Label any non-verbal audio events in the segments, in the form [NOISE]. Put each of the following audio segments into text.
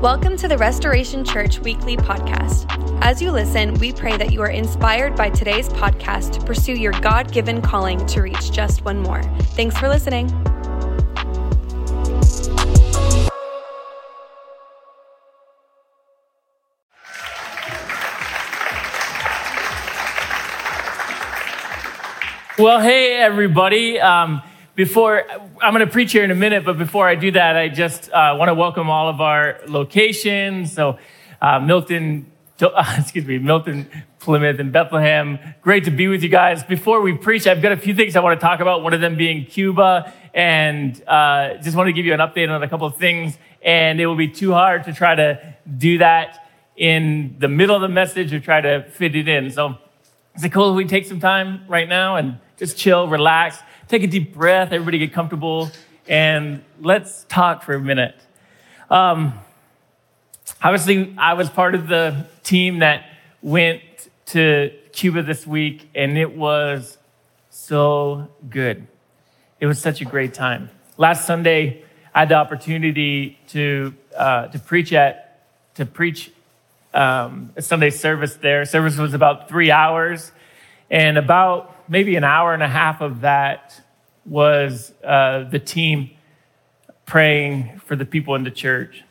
Welcome to the Restoration Church Weekly Podcast. As you listen, we pray that you are inspired by today's podcast to pursue your God given calling to reach just one more. Thanks for listening. Well, hey, everybody. Um, before I'm going to preach here in a minute, but before I do that, I just uh, want to welcome all of our locations. So, uh, Milton, [LAUGHS] excuse me, Milton, Plymouth, and Bethlehem. Great to be with you guys. Before we preach, I've got a few things I want to talk about. One of them being Cuba, and uh, just want to give you an update on a couple of things. And it will be too hard to try to do that in the middle of the message or try to fit it in. So, is it cool if we take some time right now and just chill, relax, take a deep breath, everybody get comfortable, and let's talk for a minute. Um, obviously, I was part of the team that went to Cuba this week, and it was so good. It was such a great time. Last Sunday, I had the opportunity to uh, to preach at to preach um, a Sunday service there. Service was about three hours, and about maybe an hour and a half of that was uh, the team praying for the people in the church.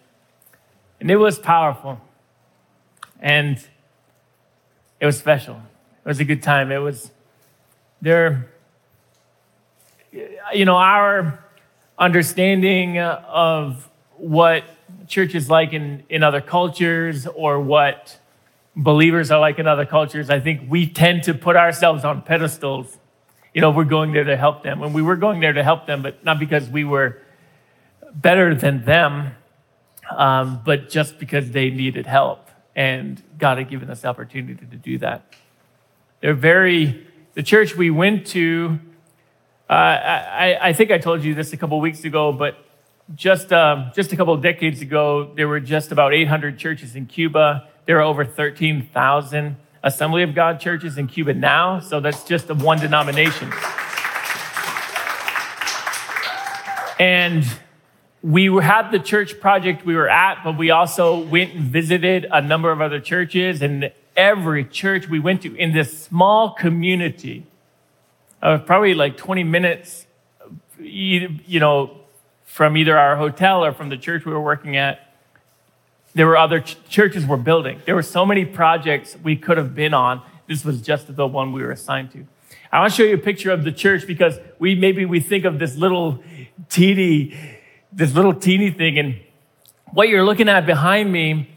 And it was powerful. And it was special. It was a good time. It was there, you know, our understanding of what church is like in, in other cultures or what believers are like in other cultures, I think we tend to put ourselves on pedestals. You know, we're going there to help them. And we were going there to help them, but not because we were better than them, um, but just because they needed help. And God had given us the opportunity to do that. They're very, the church we went to, uh, I, I, think I told you this a couple weeks ago, but just, uh, just a couple decades ago, there were just about 800 churches in Cuba. There are over 13,000 Assembly of God churches in Cuba now, so that's just a one denomination. And we had the church project we were at, but we also went and visited a number of other churches. And every church we went to in this small community of probably like 20 minutes, you know, from either our hotel or from the church we were working at, there were other ch- churches we're building. There were so many projects we could have been on. This was just the one we were assigned to. I want to show you a picture of the church because we maybe we think of this little teeny, this little teeny thing, and what you're looking at behind me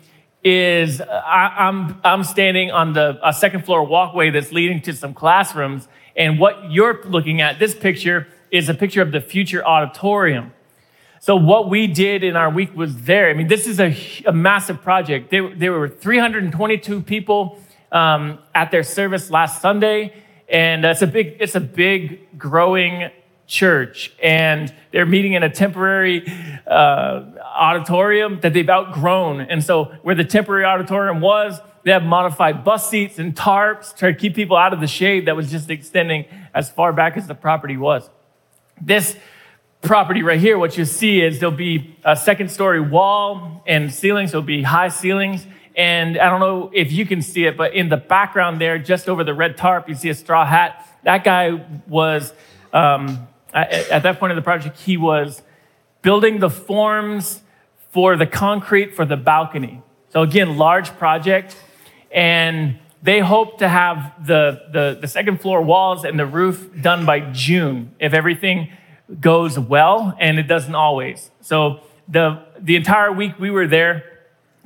is I, am I'm, I'm standing on the a second floor walkway that's leading to some classrooms, and what you're looking at this picture is a picture of the future auditorium. So what we did in our week was there. I mean, this is a, a massive project. There, there, were 322 people um, at their service last Sunday, and it's a big, it's a big, growing church. And they're meeting in a temporary uh, auditorium that they've outgrown. And so where the temporary auditorium was, they have modified bus seats and tarps to to keep people out of the shade that was just extending as far back as the property was. This property right here, what you'll see is there'll be a second story wall and ceilings. There'll be high ceilings. And I don't know if you can see it, but in the background there, just over the red tarp, you see a straw hat. That guy was, um, at that point of the project, he was building the forms for the concrete for the balcony. So again, large project. And they hope to have the, the, the second floor walls and the roof done by June if everything goes well, and it doesn't always. So the, the entire week we were there,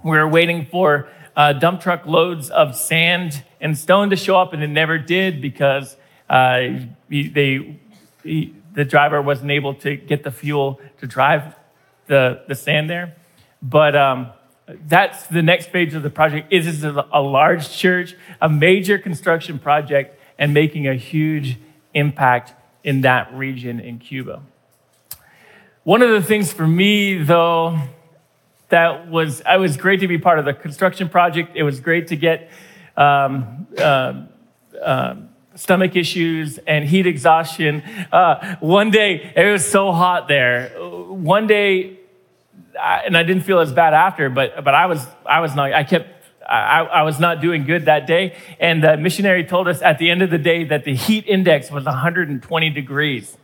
we were waiting for uh, dump truck loads of sand and stone to show up, and it never did because uh, he, they, he, the driver wasn't able to get the fuel to drive the, the sand there. But um, that's the next phase of the project. Is this a, a large church, a major construction project, and making a huge impact in that region in Cuba. One of the things for me, though, that was, I was great to be part of the construction project. It was great to get um, uh, uh, stomach issues and heat exhaustion. Uh, one day, it was so hot there. One day, and I didn't feel as bad after, but, but I was, I was not, I kept, I, I was not doing good that day. And the missionary told us at the end of the day that the heat index was 120 degrees.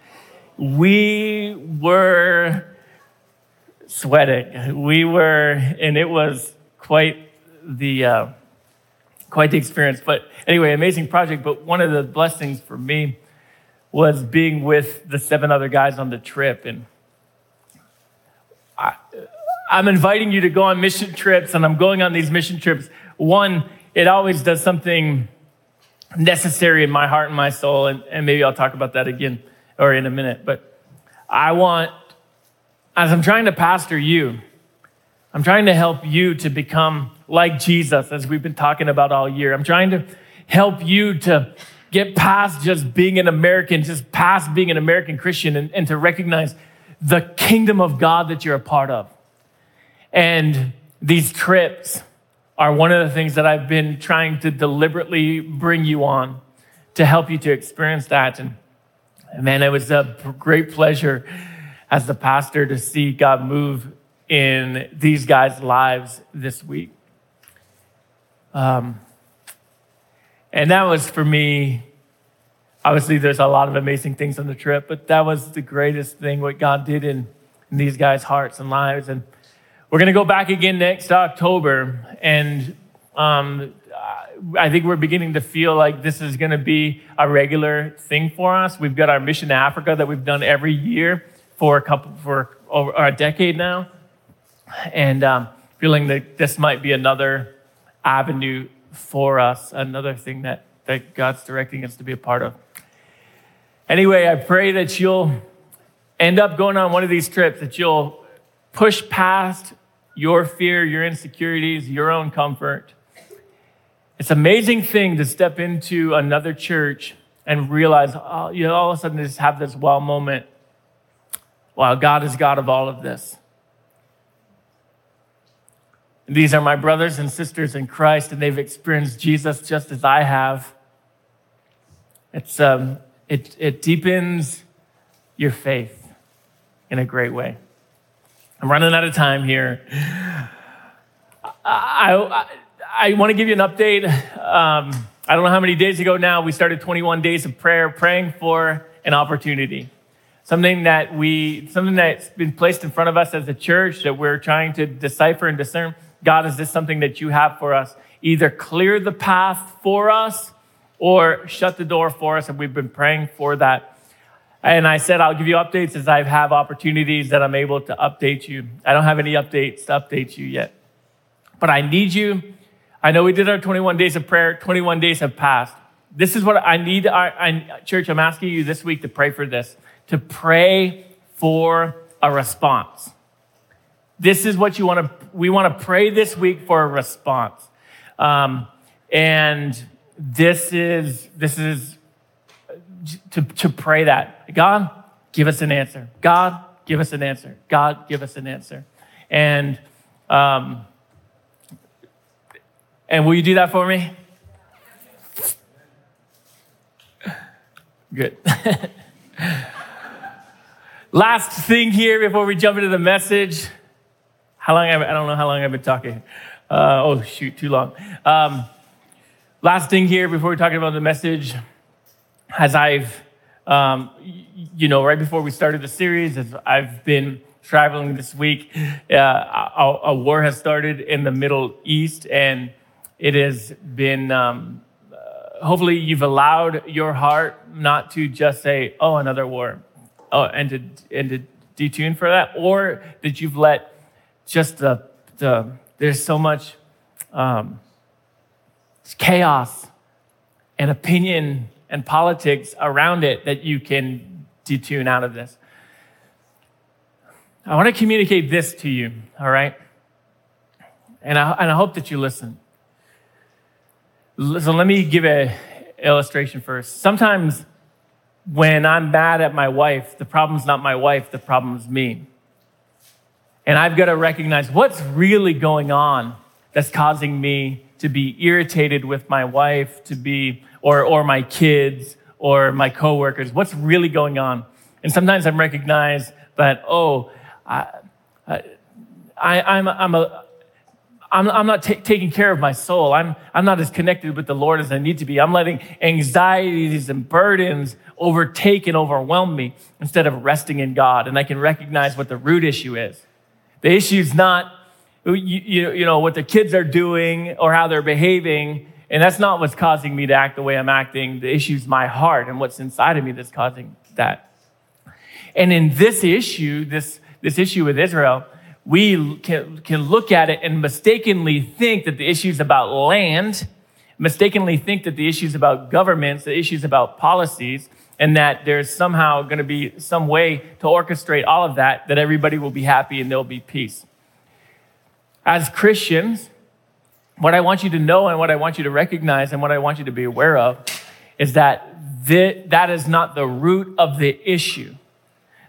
We were sweating. We were, and it was quite the, uh, quite the experience. But anyway, amazing project. But one of the blessings for me was being with the seven other guys on the trip. And I, I'm inviting you to go on mission trips, and I'm going on these mission trips. One, it always does something necessary in my heart and my soul, and, and maybe I'll talk about that again or in a minute. But I want, as I'm trying to pastor you, I'm trying to help you to become like Jesus, as we've been talking about all year. I'm trying to help you to get past just being an American, just past being an American Christian, and, and to recognize the kingdom of God that you're a part of. And these trips are one of the things that I've been trying to deliberately bring you on to help you to experience that. And man, it was a great pleasure as the pastor to see God move in these guys' lives this week. Um, and that was for me. Obviously, there's a lot of amazing things on the trip, but that was the greatest thing what God did in, in these guys' hearts and lives. And we're going to go back again next October. And um, I think we're beginning to feel like this is going to be a regular thing for us. We've got our mission to Africa that we've done every year for a couple for over a decade now, and um, feeling that this might be another avenue for us, another thing that that God's directing us to be a part of. Anyway, I pray that you'll end up going on one of these trips, that you'll push past your fear, your insecurities, your own comfort. It's an amazing thing to step into another church and realize, oh, you know, all of a sudden just have this wow moment. Wow, God is God of all of this. These are my brothers and sisters in Christ, and they've experienced Jesus just as I have. It's, um, it, it deepens your faith in a great way. I'm running out of time here. I, I, I want to give you an update. Um, I don't know how many days ago now, we started 21 days of prayer, praying for an opportunity. Something that we, something that's been placed in front of us as a church that we're trying to decipher and discern. God, is this something that you have for us? Either clear the path for us or shut the door for us. And we've been praying for that and I said, I'll give you updates as I have opportunities that I'm able to update you. I don't have any updates to update you yet. But I need you. I know we did our 21 days of prayer, 21 days have passed. This is what I need, I, church. I'm asking you this week to pray for this, to pray for a response. This is what you want to, we want to pray this week for a response. Um, and this is, this is to, to pray that God, give us an answer. God, give us an answer. God, give us an answer. And, um, and will you do that for me? [LAUGHS] Good. [LAUGHS] Last thing here before we jump into the message. How long? Have, I don't know how long I've been talking. Uh, oh, shoot, too long. Um, last thing here before we talk about the message as I've, um, you know, right before we started the series, as I've been traveling this week, uh, a, a, war has started in the Middle East, and it has been. Um, uh, hopefully, you've allowed your heart not to just say, "Oh, another war," oh, and to and to detune for that, or that you've let just the the there's so much um, chaos and opinion and politics around it that you can detune out of this. I want to communicate this to you, all right? And I, and I hope that you listen. So let me give an illustration first. Sometimes when I'm mad at my wife, the problem's not my wife, the problem's me. And I've got to recognize what's really going on that's causing me to be irritated with my wife, to be or, or my kids or my coworkers? What's really going on? And sometimes I'm recognized that, oh, I, I, I'm, I'm a, I'm, I'm not t- taking care of my soul. I'm, I'm not as connected with the Lord as I need to be. I'm letting anxieties and burdens overtake and overwhelm me instead of resting in God. And I can recognize what the root issue is. The issue is not, you, you, you know, what the kids are doing or how they're behaving. And that's not what's causing me to act the way I'm acting. The issue is my heart and what's inside of me that's causing that. And in this issue, this, this issue with Israel, we can, can look at it and mistakenly think that the issue is about land, mistakenly think that the issue is about governments, the issue is about policies, and that there's somehow going to be some way to orchestrate all of that, that everybody will be happy and there'll be peace. As Christians, what I want you to know and what I want you to recognize and what I want you to be aware of is that that is not the root of the issue.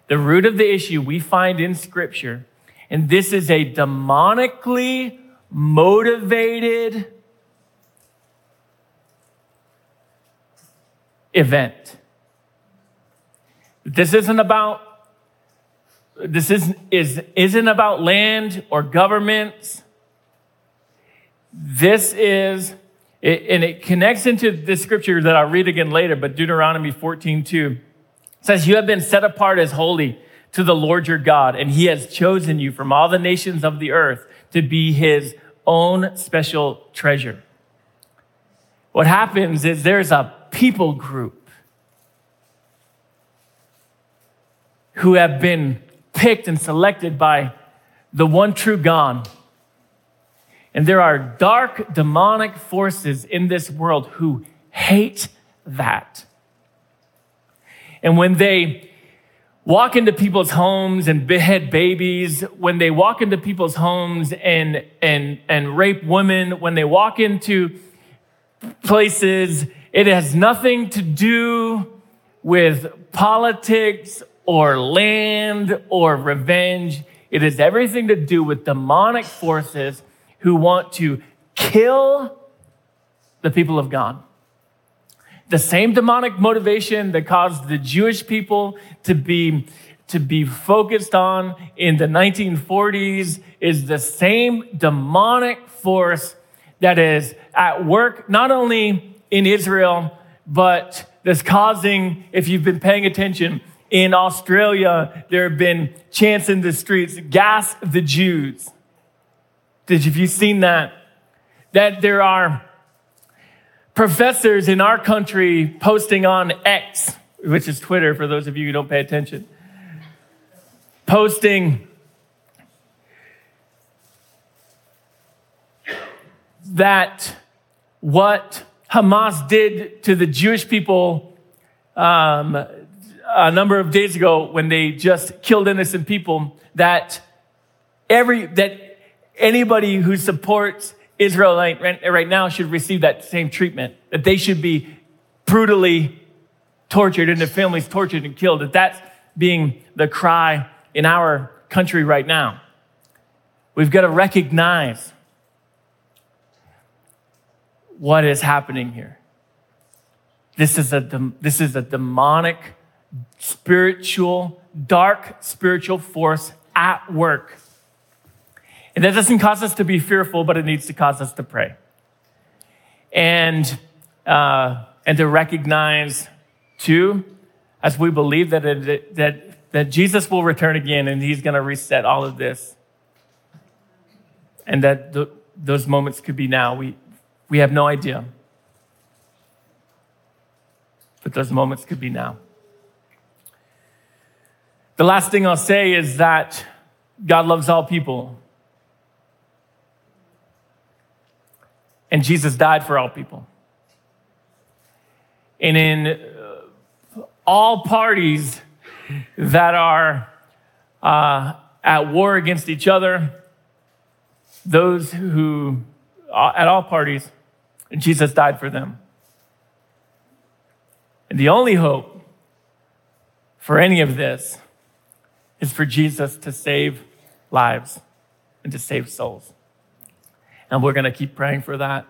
The root of the issue we find in Scripture, and this is a demonically motivated event. This isn't about this isn't, is, isn't about land or governments. This is, and it connects into the scripture that I'll read again later, but Deuteronomy 14 2 says, You have been set apart as holy to the Lord your God, and he has chosen you from all the nations of the earth to be his own special treasure. What happens is there's a people group who have been picked and selected by the one true God. And there are dark demonic forces in this world who hate that. And when they walk into people's homes and behead babies, when they walk into people's homes and, and, and rape women, when they walk into places, it has nothing to do with politics or land or revenge. It has everything to do with demonic forces who want to kill the people of God. The same demonic motivation that caused the Jewish people to be, to be focused on in the 1940s is the same demonic force that is at work, not only in Israel, but that's causing, if you've been paying attention, in Australia, there have been chants in the streets, gas the Jews. Did have you seen that? That there are professors in our country posting on X, which is Twitter for those of you who don't pay attention, posting that what Hamas did to the Jewish people um, a number of days ago when they just killed innocent people, that every that anybody who supports Israel right, now should receive that same treatment, that they should be brutally tortured and their families tortured and killed, that that's being the cry in our country right now. We've got to recognize what is happening here. This is a, this is a demonic, spiritual, dark spiritual force at work and that doesn't cause us to be fearful, but it needs to cause us to pray. And, uh, and to recognize, too, as we believe that, it, that, that Jesus will return again and he's going to reset all of this. And that those moments could be now. We, we have no idea. But those moments could be now. The last thing I'll say is that God loves all people. And Jesus died for all people. And in uh, all parties that are uh, at war against each other, those who, uh, at all parties, Jesus died for them. And the only hope for any of this is for Jesus to save lives and to save souls. And we're going to keep praying for that.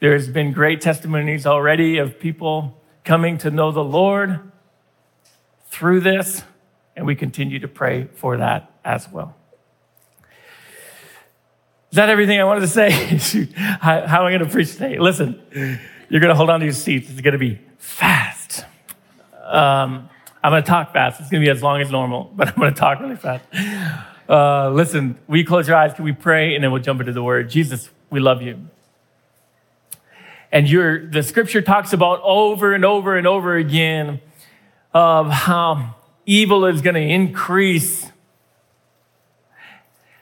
There's been great testimonies already of people coming to know the Lord through this, and we continue to pray for that as well. Is that everything I wanted to say? [LAUGHS] how, am I going to preach today? Listen, you're going to hold on to your seats. It's going to be fast. Um, I'm going to talk fast. It's going to be as long as normal, [LAUGHS] but I'm going to talk really fast. Uh, listen, we close your eyes? Can we pray? And then we'll jump into the word. Jesus, we love you. And your, the scripture talks about over and over and over again of how evil is going to increase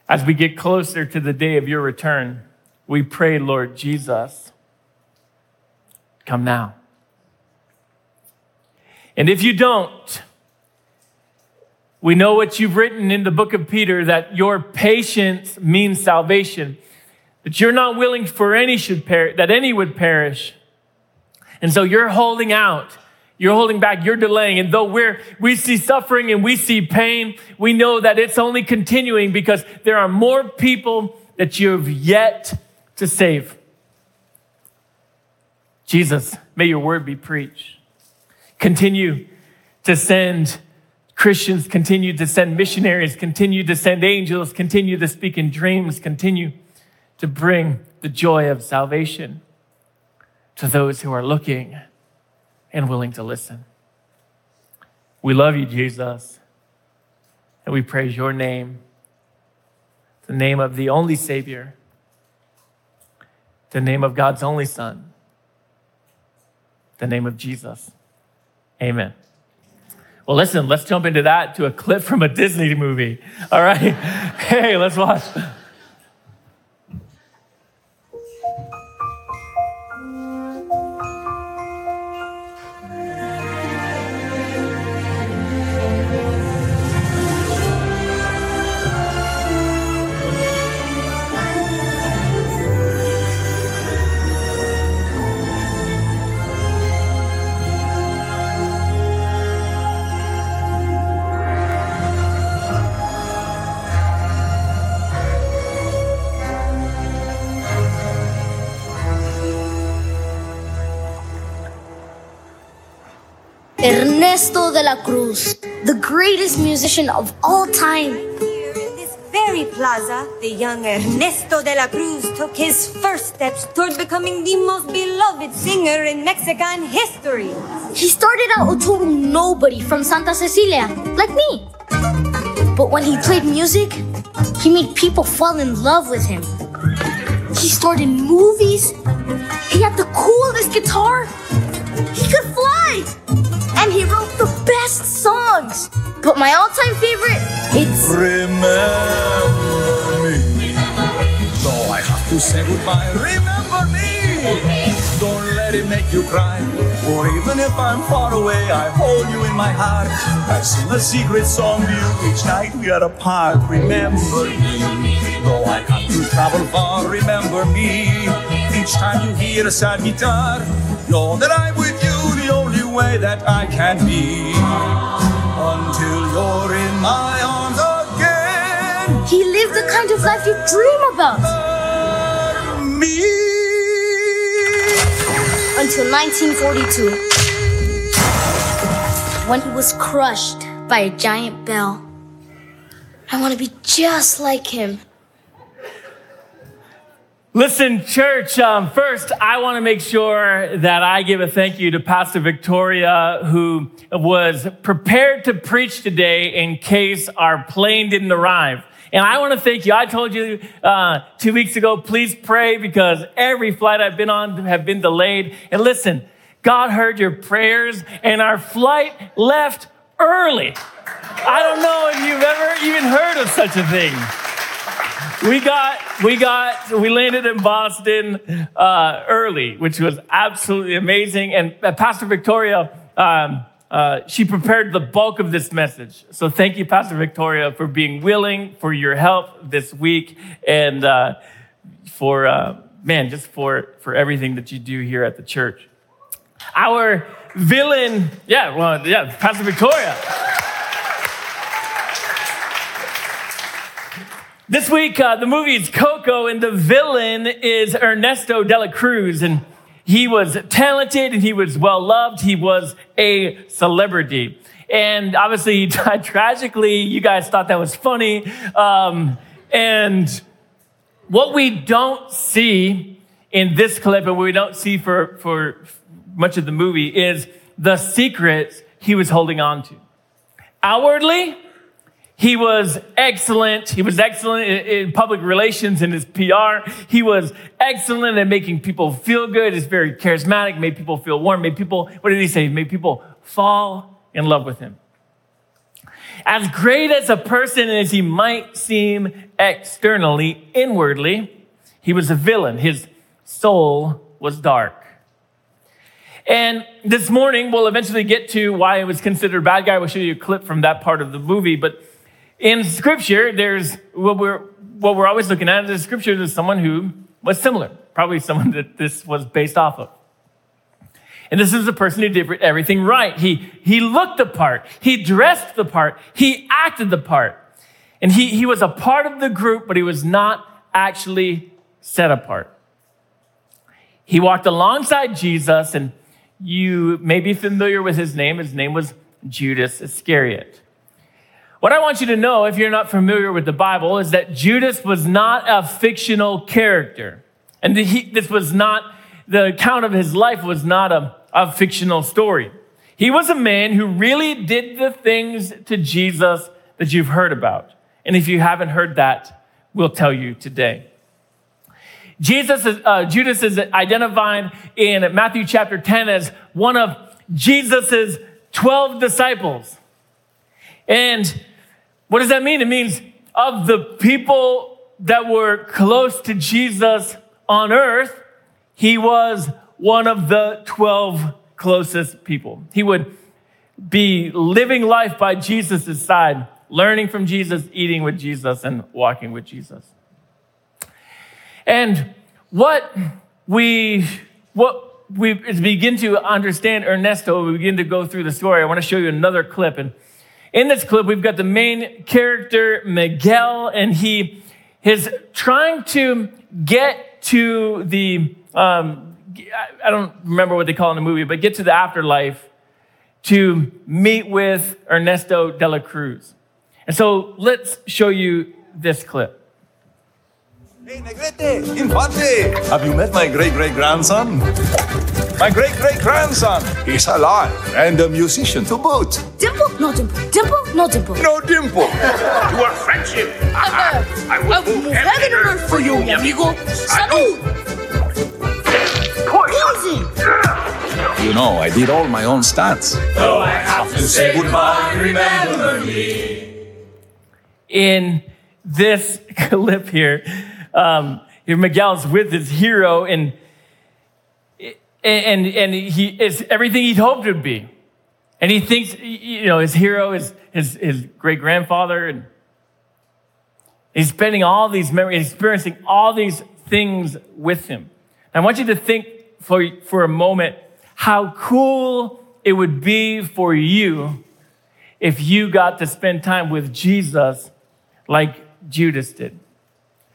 as we get closer to the day of your return. We pray, Lord Jesus, come now. And if you don't, we know what you've written in the book of Peter that your patience means salvation, that you're not willing for any should perish, that any would perish. And so you're holding out. You're holding back, you're delaying. And though we're, we see suffering and we see pain, we know that it's only continuing because there are more people that you have yet to save. Jesus, may your word be preached. Continue to send Christians, continue to send missionaries, continue to send angels, continue to speak in dreams, continue to bring the joy of salvation to those who are looking and willing to listen. We love you, Jesus, and we praise your name, the name of the only Savior, the name of God's only Son, the name of Jesus. Amen. Well, listen, let's jump into that to a clip from a Disney movie. All right. [LAUGHS] Hey, let's watch. Ernesto de la Cruz, the greatest musician of all time. Here in this very plaza, the young Ernesto de la Cruz took his first steps toward becoming the most beloved singer in Mexican history. He started out a total nobody from Santa Cecilia, like me. But when he played music, he made people fall in love with him. He starred in movies. He had the coolest guitar. He could fly. And he wrote the best songs. But my all-time favorite, it's Remember me. Though I have to say goodbye, remember me. Don't let it make you cry. Or even if I'm far away, I hold you in my heart. I sing a secret song to you each night we are apart. Remember me. Though I have to travel far, remember me. Each time you hear a sad guitar, know that I'm with you way that I can be. Until you're in my arms again. he lived the kind of life you dream about. Me. Until 1942, when he was crushed by a giant bell. I want to be just like him. Listen, church, um, first, I want to make sure that I give a thank you to Pastor Victoria, who was prepared to preach today in case our plane didn't arrive. And I want to thank you. I told you uh, two weeks ago, please pray because every flight I've been on have been delayed. And listen, God heard your prayers, and our flight left early. I don't know if you've ever even heard of such a thing we got we got we landed in Boston uh, early, which was absolutely amazing. And uh, Pastor Victoria, um, uh, she prepared the bulk of this message. So thank you, Pastor Victoria, for being willing, for your help this week, and uh, for uh, man, just for for everything that you do here at the church. Our villain, yeah, well, yeah, Pastor Victoria. This week, uh, the movie is Coco, and the villain is Ernesto de la Cruz. And he was talented and he was well loved. He was a celebrity. And obviously, he [LAUGHS] died tragically. You guys thought that was funny. Um, and what we don't see in this clip and what we don't see for, for much of the movie is the secrets he was holding on to. Outwardly, he was excellent. He was excellent in, public relations and his PR. He was excellent at making people feel good. He's very charismatic, made people feel warm, made people, what did he say? Made people fall in love with him. As great as a person as he might seem externally, inwardly, he was a villain. His soul was dark. And this morning, we'll eventually get to why he was considered a bad guy. We'll show you a clip from that part of the movie. But in scripture, there's what we're, what we're always looking at in scripture, there's someone who was similar, probably someone that this was based off of. And this is a person who did everything right. He, he looked the part. He dressed the part. He acted the part. And he, he was a part of the group, but he was not actually set apart. He walked alongside Jesus, and you may be familiar with his name. His name was Judas Iscariot. What I want you to know, if you're not familiar with the Bible, is that Judas was not a fictional character. And he, this was not, the account of his life was not a, a fictional story. He was a man who really did the things to Jesus that you've heard about. And if you haven't heard that, we'll tell you today. Jesus is, uh, Judas is identified in Matthew chapter 10 as one of Jesus's 12 disciples. And what does that mean? It means of the people that were close to Jesus on earth, he was one of the 12 closest people. He would be living life by Jesus' side, learning from Jesus, eating with Jesus, and walking with Jesus. And what we, what we begin to understand Ernesto, we begin to go through the story. I want to show you another clip. And in this clip, we've got the main character, Miguel, and he is trying to get to the, um, I don't remember what they call it in the movie, but get to the afterlife to meet with Ernesto de la Cruz. And so let's show you this clip. Hey, Negrete, Infante, have you met my great-great-grandson? My great-great-grandson. He's alive and a musician to boot. Dimple? No dimple. Dimple? No dimple. No dimple. To our friendship. I will I'll move heaven and earth for you, amigo. Salud! Poison! You know, I did all my own stunts. Though I have to say goodbye, remember me. In this [LAUGHS] clip here, um, here Miguel's with his hero, and and and he is everything he'd hoped it would be, and he thinks you know his hero is his his great grandfather, and he's spending all these memories, experiencing all these things with him. I want you to think for for a moment how cool it would be for you if you got to spend time with Jesus like Judas did.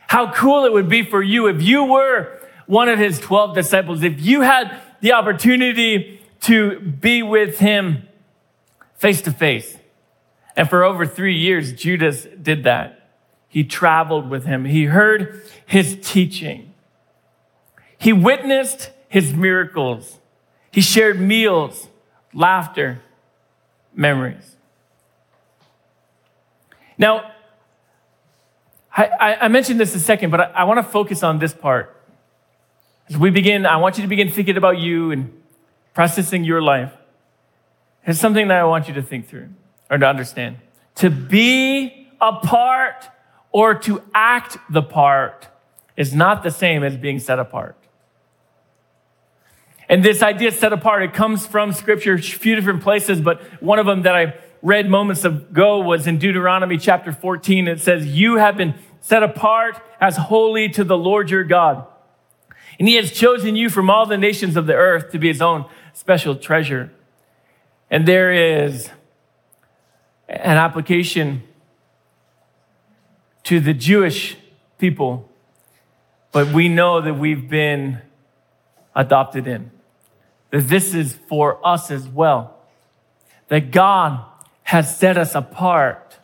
How cool it would be for you if you were one of his 12 disciples, if you had the opportunity to be with him face to face. And for over three years, Judas did that. He traveled with him, he heard his teaching, he witnessed his miracles, he shared meals, laughter, memories. Now, I, I, mentioned this a second, but I, I want to focus on this part. As we begin, I want you to begin thinking about you and processing your life. It's something that I want you to think through or to understand. To be a part or to act the part is not the same as being set apart. And this idea set apart, it comes from scripture, a few different places, but one of them that I read moments ago was in Deuteronomy chapter 14. It says, You have been set apart as holy to the Lord your God. And he has chosen you from all the nations of the earth to be his own special treasure. And there is an application to the Jewish people, but we know that we've been adopted in. That this is for us as well. That God has set us apart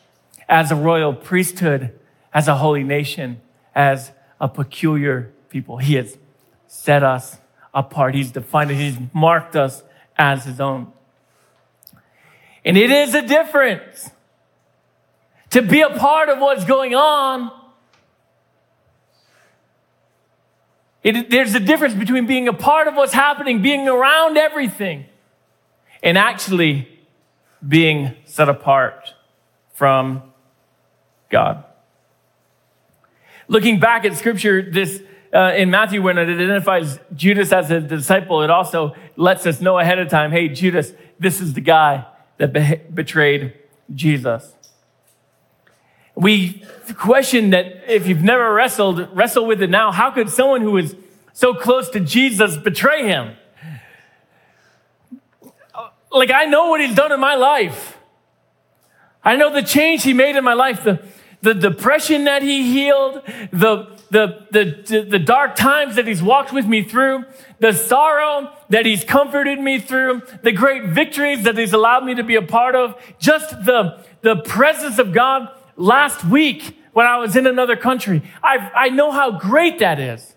as a royal priesthood as a holy nation, as a peculiar people. He has set us apart. He's defined it. He's marked us as his own. And it is a difference to be a part of what's going on. It, there's a difference between being a part of what's happening, being around everything, and actually being set apart from God. Looking back at scripture, this uh, in Matthew, when it identifies Judas as a disciple, it also lets us know ahead of time hey, Judas, this is the guy that be- betrayed Jesus. We question that if you've never wrestled, wrestle with it now. How could someone who is so close to Jesus betray him? Like, I know what he's done in my life. I know the change he made in my life, the, the depression that he healed, the, the, the, the dark times that he's walked with me through, the sorrow that he's comforted me through, the great victories that he's allowed me to be a part of, just the, the presence of God last week when I was in another country. I, I know how great that is.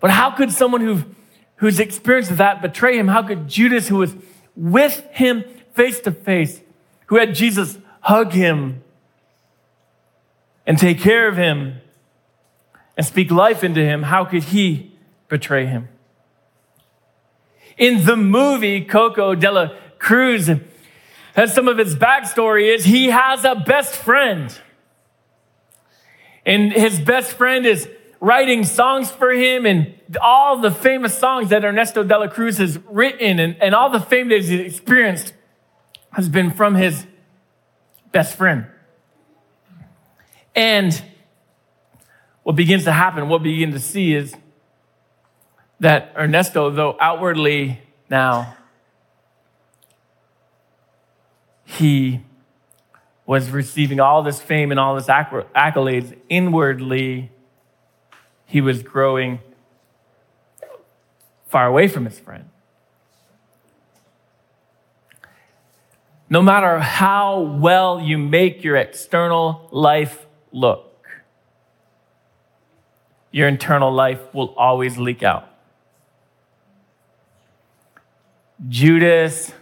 But how could someone who, who's experienced that betray him? How could Judas, who was with him face to face, who had Jesus hug him and take care of him and speak life into him, how could he betray him? In the movie, Coco de la Cruz has some of his backstory is he has a best friend. And his best friend is writing songs for him and all the famous songs that Ernesto de la Cruz has written and, and all the fame that he's experienced has been from his best friend. And what begins to happen, what we begin to see is that Ernesto, though outwardly now, he was receiving all this fame and all this accolades, inwardly, he was growing far away from his friend. No matter how well you make your external life look, your internal life will always leak out. Judas,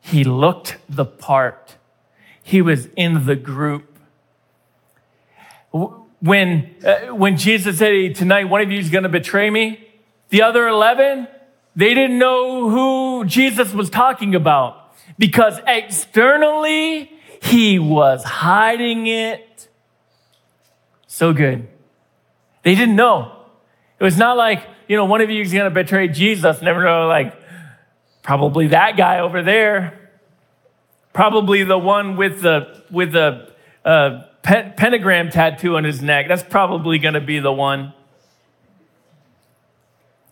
he looked the part. He was in the group. When, uh, when Jesus said, hey, Tonight, one of you is going to betray me, the other 11, they didn't know who Jesus was talking about because externally, he was hiding it so good. They didn't know. It was not like, you know, one of you is going to betray Jesus. Never know, like, probably that guy over there. Probably the one with the, with the uh, pentagram tattoo on his neck. That's probably going to be the one.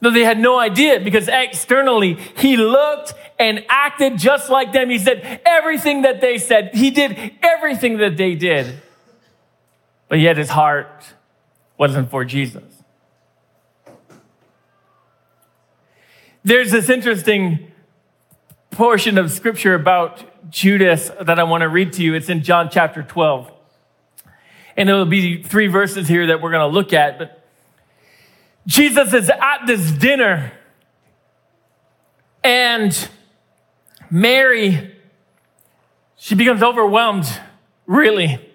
Though they had no idea because externally he looked and acted just like them. He said everything that they said. He did everything that they did. But yet his heart wasn't for Jesus. There's this interesting portion of scripture about Judas that I want to read to you. It's in John chapter 12. And it'll be three verses here that we're going to look at. But Jesus is at this dinner, and Mary, she becomes overwhelmed, really.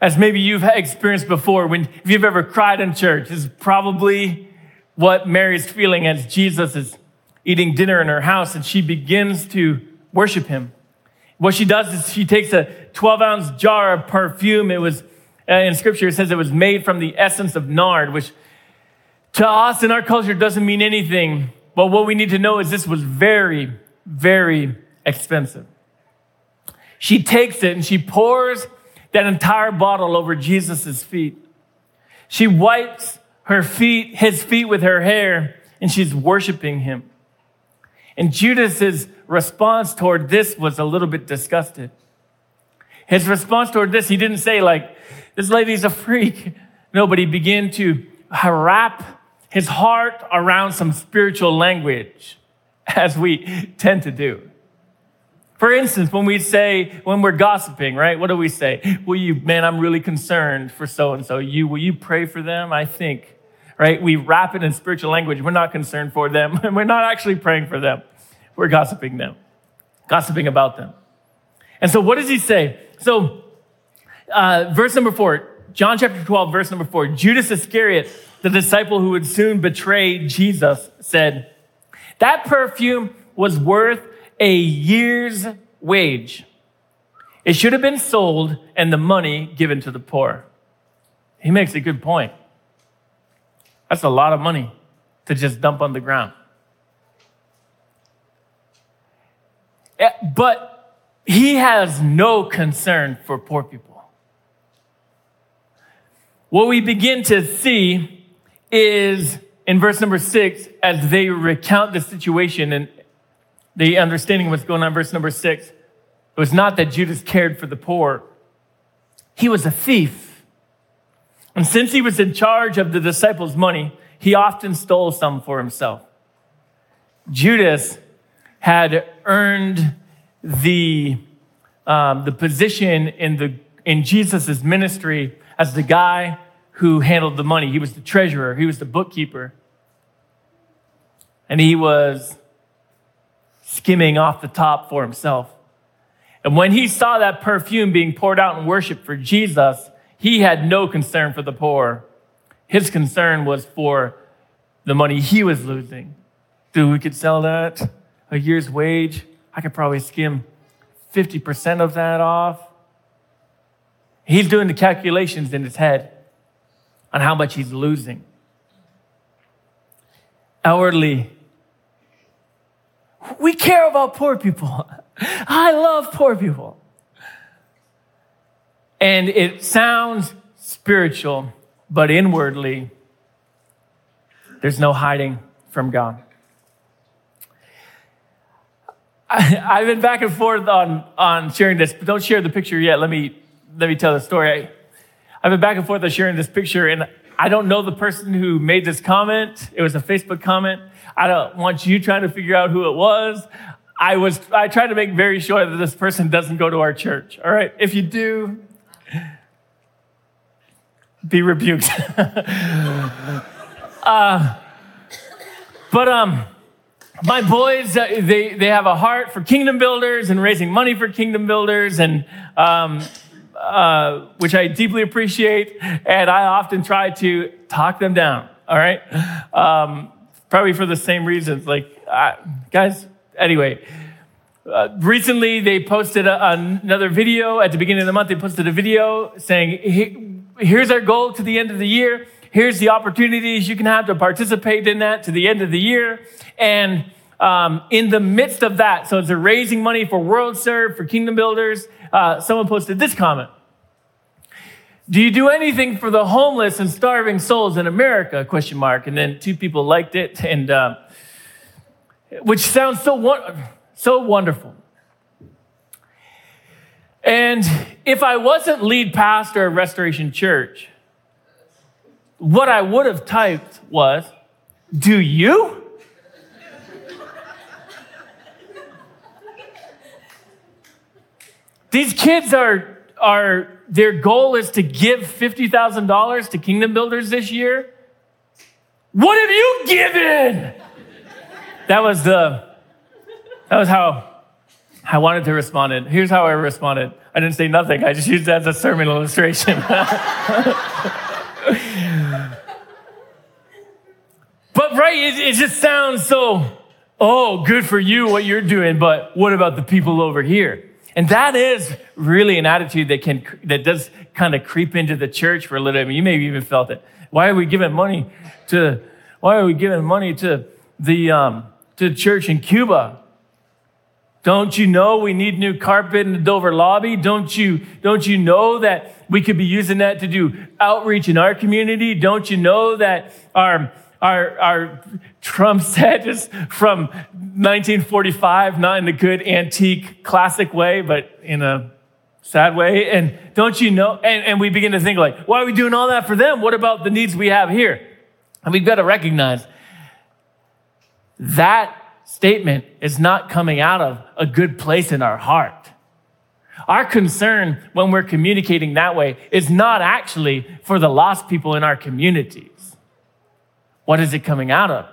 As maybe you've experienced before when if you've ever cried in church, is probably what Mary's feeling as Jesus is eating dinner in her house and she begins to worship him. What she does is she takes a 12 ounce jar of perfume. It was, uh, in scripture, it says it was made from the essence of nard, which to us in our culture doesn't mean anything. But what we need to know is this was very, very expensive. She takes it and she pours that entire bottle over Jesus' feet. She wipes her feet, his feet with her hair, and she's worshiping him. And Judas's response toward this was a little bit disgusted. His response toward this, he didn't say, like, this lady's a freak. No, but he began to wrap his heart around some spiritual language, as we tend to do. For instance, when we say, when we're gossiping, right? What do we say? Will you, man, I'm really concerned for so and so. You, will you pray for them? I think, right? We wrap it in spiritual language. We're not concerned for them, and [LAUGHS] we're not actually praying for them. We're gossiping them, gossiping about them. And so, what does he say? So, uh, verse number four, John chapter 12, verse number four Judas Iscariot, the disciple who would soon betray Jesus, said, That perfume was worth a year's wage. It should have been sold and the money given to the poor. He makes a good point. That's a lot of money to just dump on the ground. Eh, but he has no concern for poor people. What we begin to see is in verse number six, as they recount the situation and the understanding of what's going on, verse number six, it was not that Judas cared for the poor, he was a thief. And since he was in charge of the disciples' money, he often stole some for himself. Judas had earned the, um, the position in, the, in Jesus' ministry as the guy who handled the money. He was the treasurer, he was the bookkeeper. And he was skimming off the top for himself. And when he saw that perfume being poured out in worship for Jesus, he had no concern for the poor. His concern was for the money he was losing. Dude, we could sell that a year's wage. I could probably skim 50% of that off. He's doing the calculations in his head on how much he's losing. Outwardly, we care about poor people. [LAUGHS] I love poor people. And it sounds spiritual, but inwardly, there's no hiding from God. [LAUGHS] I, have been back and forth on, on sharing this, but don't share the picture yet. Let me, let me tell the story. I, I've been back and forth on sharing this picture, and I don't know the person who made this comment. It was a Facebook comment. I don't want you trying to figure out who it was. I was I tried to make very sure that this person doesn't go to our church. All right. If you do, be rebuked. [LAUGHS] uh, but um my boys uh, they they have a heart for kingdom builders and raising money for kingdom builders and um, uh, which I deeply appreciate, and I often try to talk them down. All right, um, probably for the same reasons. Like, uh, guys, anyway, uh, recently they posted a, another video at the beginning of the month. They posted a video saying, here's our goal to the end of the year. Here's the opportunities you can have to participate in that to the end of the year. And um, in the midst of that, so a raising money for World Serve, for Kingdom Builders, uh, someone posted this comment. Do you do anything for the homeless and starving souls in America? Question mark. And then two people liked it, [LAUGHS] and uh, which sounds so so wonderful. And if I wasn't lead pastor of Restoration Church, what I would have typed was, "Do you?" These kids are are their goal is to give $50,000 to kingdom builders this year. What have you given? That was the, that was how I wanted to respond. It. Here's how I responded. I didn't say nothing. I just used that as a sermon illustration. [LAUGHS] but right, it, it just sounds so, oh, good for you what you're doing, but what about the people over here? And that is really an attitude that can that does kind of creep into the church for a little bit. You may have even felt it. Why are we giving money to why are we giving money to the um, to the church in Cuba? Don't you know we need new carpet in the Dover lobby? Don't you, don't you know that we could be using that to do outreach in our community? Don't you know that our, our, our Trump [LAUGHS] set from 1945, not in a good antique classic way, but in a sad way. And don't you know? And, and we begin to think like, why are we doing all that for them? What about the needs we have here? And we've got to recognize that statement is not coming out of a good place in our heart. Our concern when we're communicating that way is not actually for the lost people in our communities. What is it coming out of?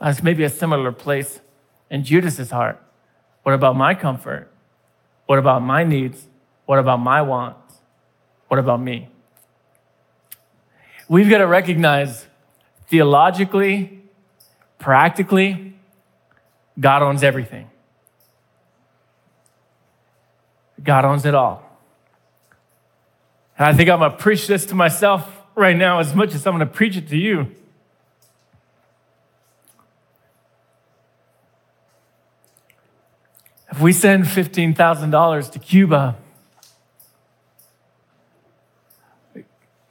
Uh, it's maybe a similar place in Judas's heart. What about my comfort? What about my needs? What about my wants? What about me? We've got to recognize theologically, practically, God owns everything. God owns it all. And I think I'm going to preach this to myself right now as much as I'm going to preach it to you. If we send $15,000 to Cuba,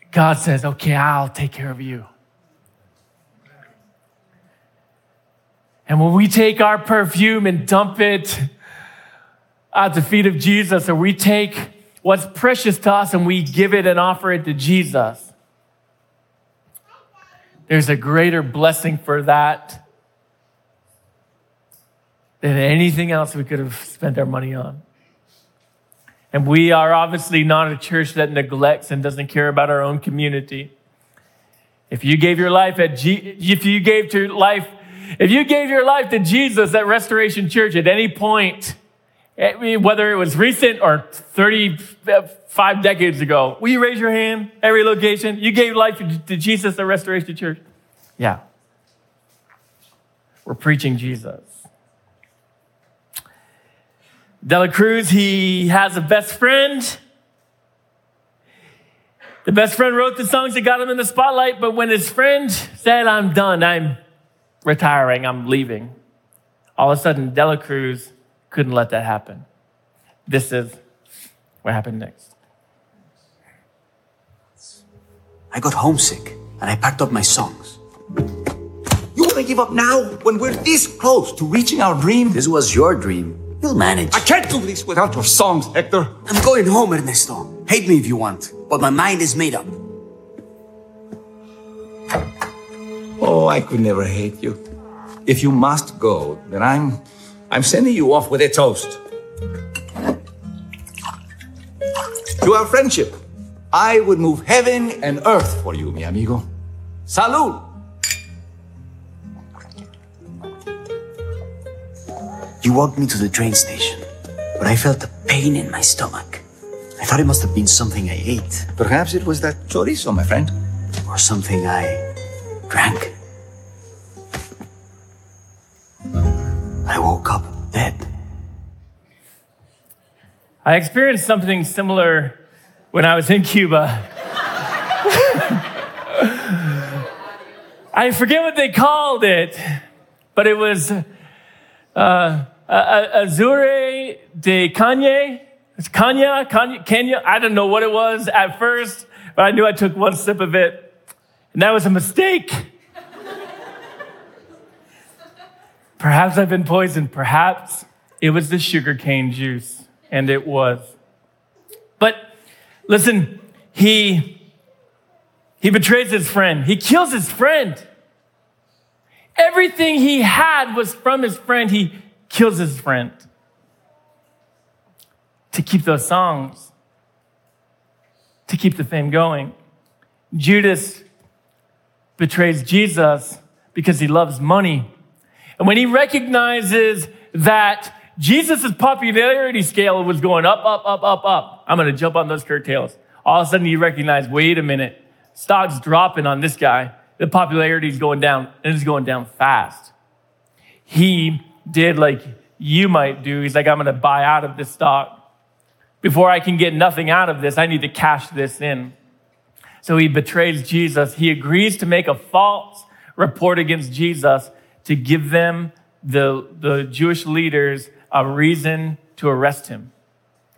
God says, okay, I'll take care of you. And when we take our perfume and dump it at the feet of Jesus, or we take what's precious to us and we give it and offer it to Jesus, there's a greater blessing for that than anything else we could have spent our money on. And we are obviously not a church that neglects and doesn't care about our own community. If you gave your life at G- if you gave your life if you gave your life to Jesus at Restoration Church at any point, eh, whether it was recent or 35 decades ago, will you raise your hand? Every location, you gave life to Jesus at Restoration Church? Yeah. We're preaching Jesus. Dela Cruz, he has a best friend. The best friend wrote the songs that got him in the spotlight, but when his friend said, I'm done, I'm retiring, I'm leaving. All of a sudden, Dela Cruz couldn't let that happen. This is what happened next. I got homesick and I packed up my songs. You want to give up now when we're this close to reaching our dream? This was your dream. You'll manage. I can't do this without your songs, Hector. I'm going home, Ernesto. Hate me if you want, but my mind is made up. Oh, I could never hate you. If you must go, then I'm I'm sending you off with a toast. To our friendship. I would move heaven and earth for you, mi amigo. Salud! You walked me to the train station, but I felt a pain in my stomach. I thought it must have been something I ate. Perhaps it was that chorizo, my friend. Or something I drank. I woke up dead. I experienced something similar when I was in Cuba. [LAUGHS] I forget what they called it, but it was uh, Uh, uh, Azure de Kanye. It's Kenya, Kenya, Kenya. I don't know what it was at first, but I knew I took one sip of it, and that was a mistake. [LAUGHS] Perhaps I've been poisoned. Perhaps it was the sugarcane juice, and it was. But listen, he he betrays his friend. He kills his friend. Everything he had was from his friend. He kills his friend to keep those songs, to keep the fame going. Judas betrays Jesus because he loves money. And when he recognizes that Jesus' popularity scale was going up, up, up, up, up, I'm going to jump on those curtails. All of a sudden, you recognize wait a minute, stock's dropping on this guy. The popularity is going down, and it's going down fast. He did like you might do. He's like, I'm going to buy out of this stock. Before I can get nothing out of this, I need to cash this in. So he betrays Jesus. He agrees to make a false report against Jesus to give them, the, the Jewish leaders, a reason to arrest him.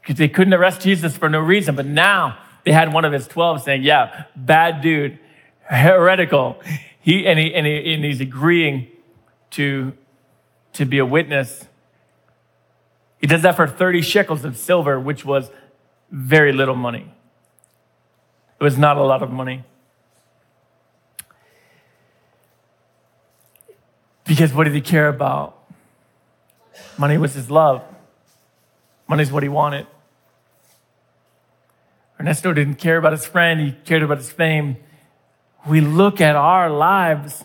Because they couldn't arrest Jesus for no reason. But now they had one of his 12 saying, Yeah, bad dude, heretical. He, and, he, and, he, and he's agreeing to, to be a witness. He does that for 30 shekels of silver, which was very little money. It was not a lot of money. Because what did he care about? Money was his love. Money's what he wanted. Ernesto didn't care about his friend, he cared about his fame. We look at our lives.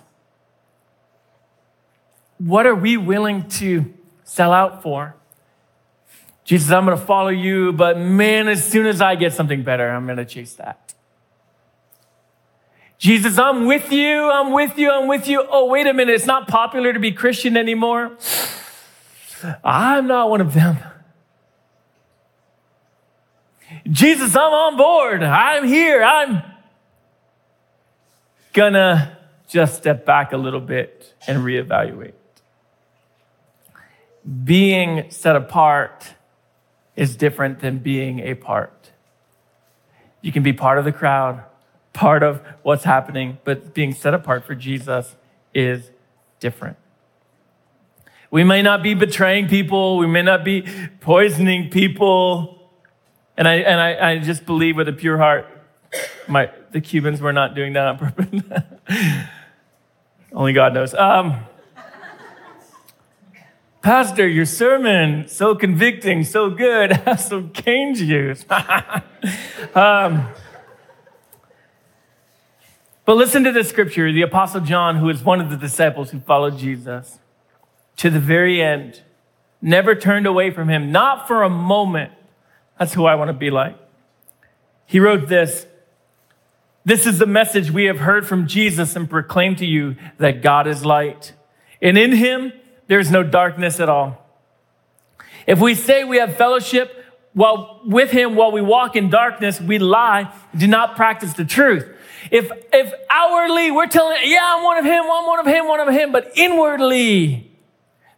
What are we willing to sell out for? Jesus, I'm going to follow you, but man, as soon as I get something better, I'm going to chase that. Jesus, I'm with you, I'm with you, I'm with you. Oh, wait a minute, it's not popular to be Christian anymore. I'm not one of them. Jesus, I'm on board. I'm here. I'm gonna just step back a little bit and reevaluate. Being set apart is different than being a part. You can be part of the crowd, part of what's happening, but being set apart for Jesus is different. We may not be betraying people, we may not be poisoning people. And I, and I, I just believe with a pure heart, my, the Cubans were not doing that on purpose. [LAUGHS] Only God knows. Um, Pastor, your sermon, so convicting, so good. [LAUGHS] Have some cane juice. [LAUGHS] um, but listen to this scripture. The Apostle John, who is one of the disciples who followed Jesus to the very end, never turned away from him, not for a moment. That's who I want to be like. He wrote this This is the message we have heard from Jesus and proclaimed to you that God is light. And in him, there's no darkness at all. If we say we have fellowship while with him while we walk in darkness, we lie, do not practice the truth. If if outwardly we're telling, yeah, I'm one of him, I'm one of him, one of him, but inwardly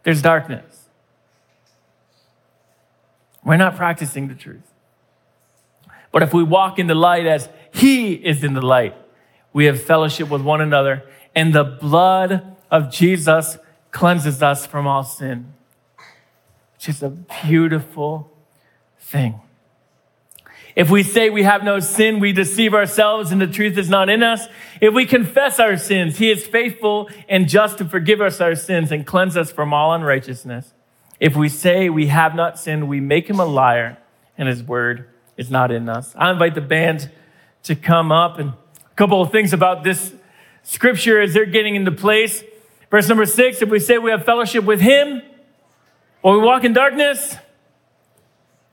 there's darkness. We're not practicing the truth. But if we walk in the light as he is in the light, we have fellowship with one another, and the blood of Jesus cleanses us from all sin, which is a beautiful thing. If we say we have no sin, we deceive ourselves and the truth is not in us. If we confess our sins, he is faithful and just to forgive us our sins and cleanse us from all unrighteousness. If we say we have not sinned, we make him a liar and his word is not in us. I invite the band to come up and a couple of things about this scripture as they're getting into place. Verse number six, if we say we have fellowship with Him while we walk in darkness,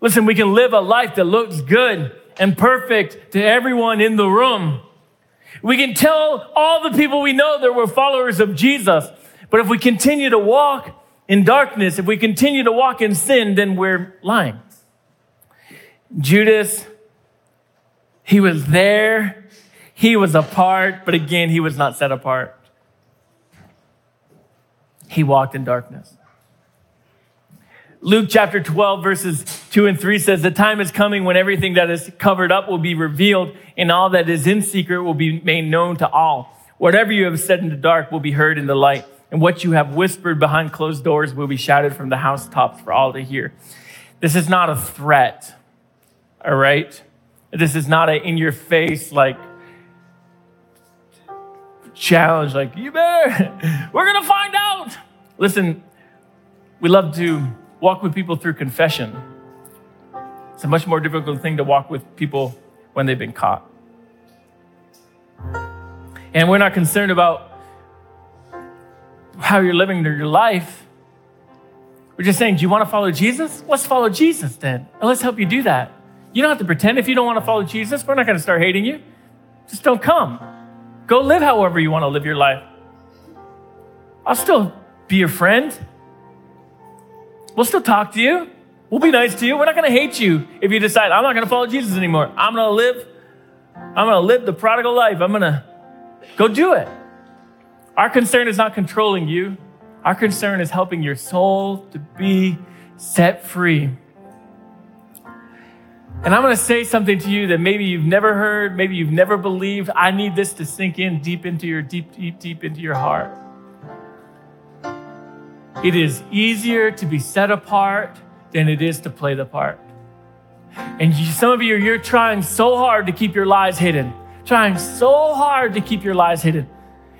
listen, we can live a life that looks good and perfect to everyone in the room. We can tell all the people we know that we're followers of Jesus. But if we continue to walk in darkness, if we continue to walk in sin, then we're lying. Judas, he was there, he was apart, but again, he was not set apart he walked in darkness. Luke chapter 12, verses 2 and 3 says, The time is coming when everything that is covered up will be revealed, and all that is in secret will be made known to all. Whatever you have said in the dark will be heard in the light, and what you have whispered behind closed doors will be shouted from the housetops for all to hear. This is not a threat, all right? This is not a in your face, like, challenge, like, you better, [LAUGHS] we're gonna find out. Listen, we love to walk with people through confession. It's a much more difficult thing to walk with people when they've been caught. And we're not concerned about how you're living your life. We're just saying, do you want to follow Jesus? Let's follow Jesus then. And let's help you do that. You don't have to pretend if you don't want to follow Jesus. We're not going to start hating you. Just don't come. Go live however you want to live your life. I'll still be your friend. We'll still talk to you. We'll be nice to you. We're not going to hate you if you decide, I'm not going to follow Jesus anymore. I'm going to live. I'm going to live the prodigal life. I'm going to go do it. Our concern is not controlling you. Our concern is helping your soul to be set free. And I'm going to say something to you that maybe you've never heard, maybe you've never believed. I need this to sink in deep into your deep, deep, deep into your heart. It is easier to be set apart than it is to play the part. And you, some of you, you're trying so hard to keep your lies hidden, trying so hard to keep your lies hidden.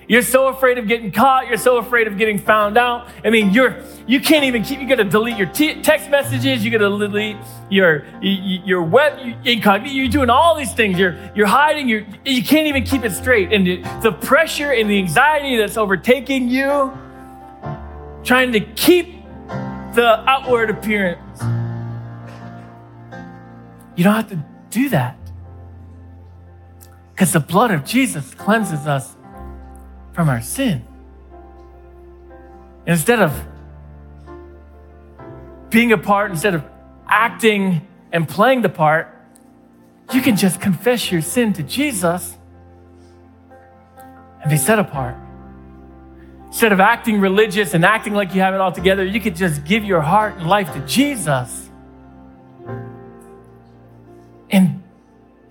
You're so afraid of getting caught. You're so afraid of getting found out. I mean, you're you can't even keep. You got to delete your t- text messages. You got to delete your your web incognito. You're doing all these things. You're you're hiding. You you can't even keep it straight. And the, the pressure and the anxiety that's overtaking you, trying to keep the outward appearance. You don't have to do that because the blood of Jesus cleanses us from our sin. Instead of being a part, instead of acting and playing the part, you can just confess your sin to Jesus and be set apart. Instead of acting religious and acting like you have it all together, you could just give your heart and life to Jesus and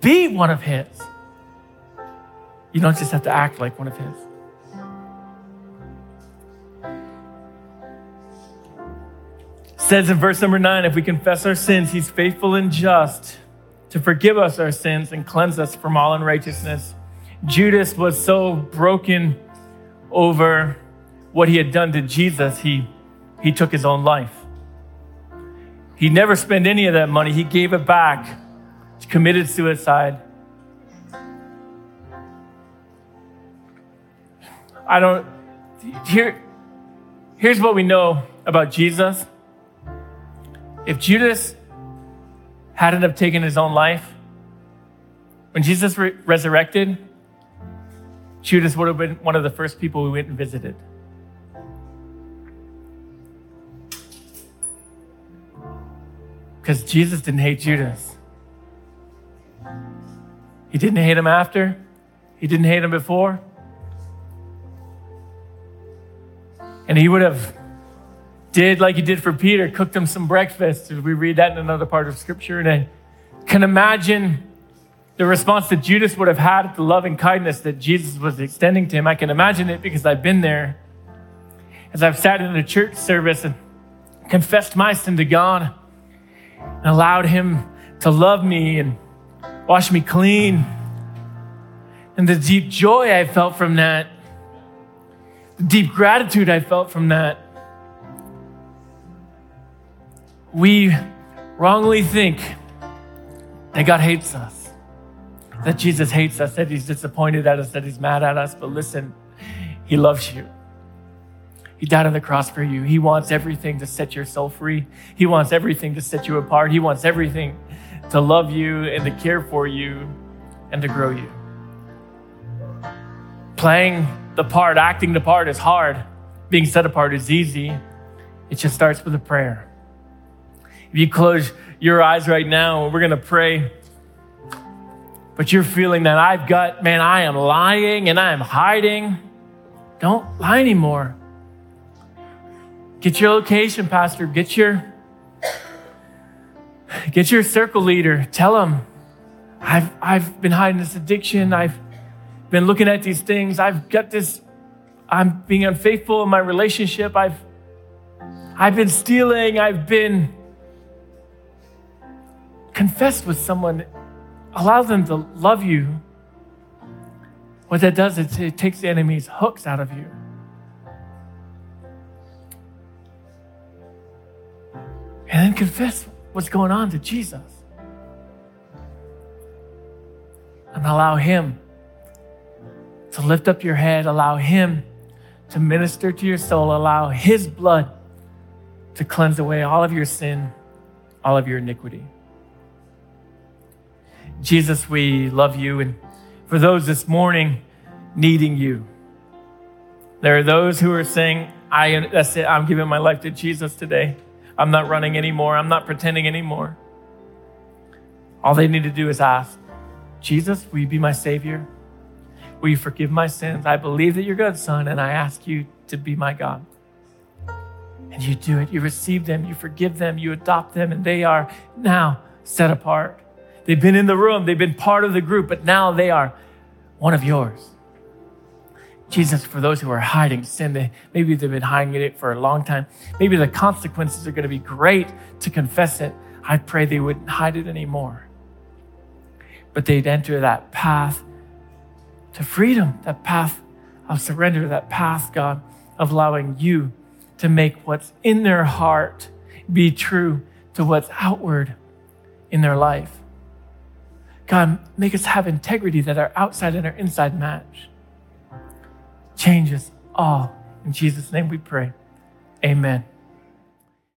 be one of His. You don't just have to act like one of His. says in verse number nine if we confess our sins, he's faithful and just to forgive us our sins and cleanse us from all unrighteousness. Judas was so broken over what he had done to Jesus, he, he took his own life. He never spent any of that money, he gave it back, he committed suicide. I don't, here, here's what we know about Jesus if Judas hadn't have taken his own life, when Jesus re- resurrected, Judas would have been one of the first people we went and visited. Because Jesus didn't hate Judas. He didn't hate him after, he didn't hate him before. And he would have did like he did for Peter, cooked him some breakfast. Did We read that in another part of scripture. And I can imagine the response that Judas would have had at the loving kindness that Jesus was extending to him. I can imagine it because I've been there. As I've sat in a church service and confessed my sin to God and allowed him to love me and wash me clean. And the deep joy I felt from that, the deep gratitude I felt from that we wrongly think that God hates us, that Jesus hates us, that he's disappointed at us, that he's mad at us. But listen, he loves you. He died on the cross for you. He wants everything to set your soul free. He wants everything to set you apart. He wants everything to love you and to care for you and to grow you. Playing the part, acting the part is hard. Being set apart is easy. It just starts with a prayer. If you close your eyes right now, we're going to pray. But you're feeling that I've got, man, I am lying and I am hiding. Don't lie anymore. Get your location, Pastor. Get your get your circle leader. Tell them, I've I've been hiding this addiction. I've been looking at these things. I've got this. I'm being unfaithful in my relationship. I've I've been stealing. I've been confess with someone, allow them to love you. What that does is it takes the enemy's hooks out of you. Confess what's going on to Jesus. And allow Him to lift up your head, allow Him to minister to your soul, allow His blood to cleanse away all of your sin, all of your iniquity. Jesus, we love you. And for those this morning needing you, there are those who are saying, I, that's it, I'm giving my life to Jesus today. I'm not running anymore. I'm not pretending anymore. All they need to do is ask, Jesus, will you be my Savior? Will you forgive my sins? I believe that you're good, Son, and I ask you to be my God. And you do it. You receive them, you forgive them, you adopt them, and they are now set apart. They've been in the room, they've been part of the group, but now they are one of yours. Jesus, for those who are hiding sin, they, maybe they've been hiding it for a long time. Maybe the consequences are going to be great to confess it. I pray they wouldn't hide it anymore. But they'd enter that path to freedom, that path I'll surrender that path, God, of allowing you to make what's in their heart be true to what's outward in their life. God, make us have integrity that our outside and our inside match. Change us all. In Jesus' name we pray. Amen.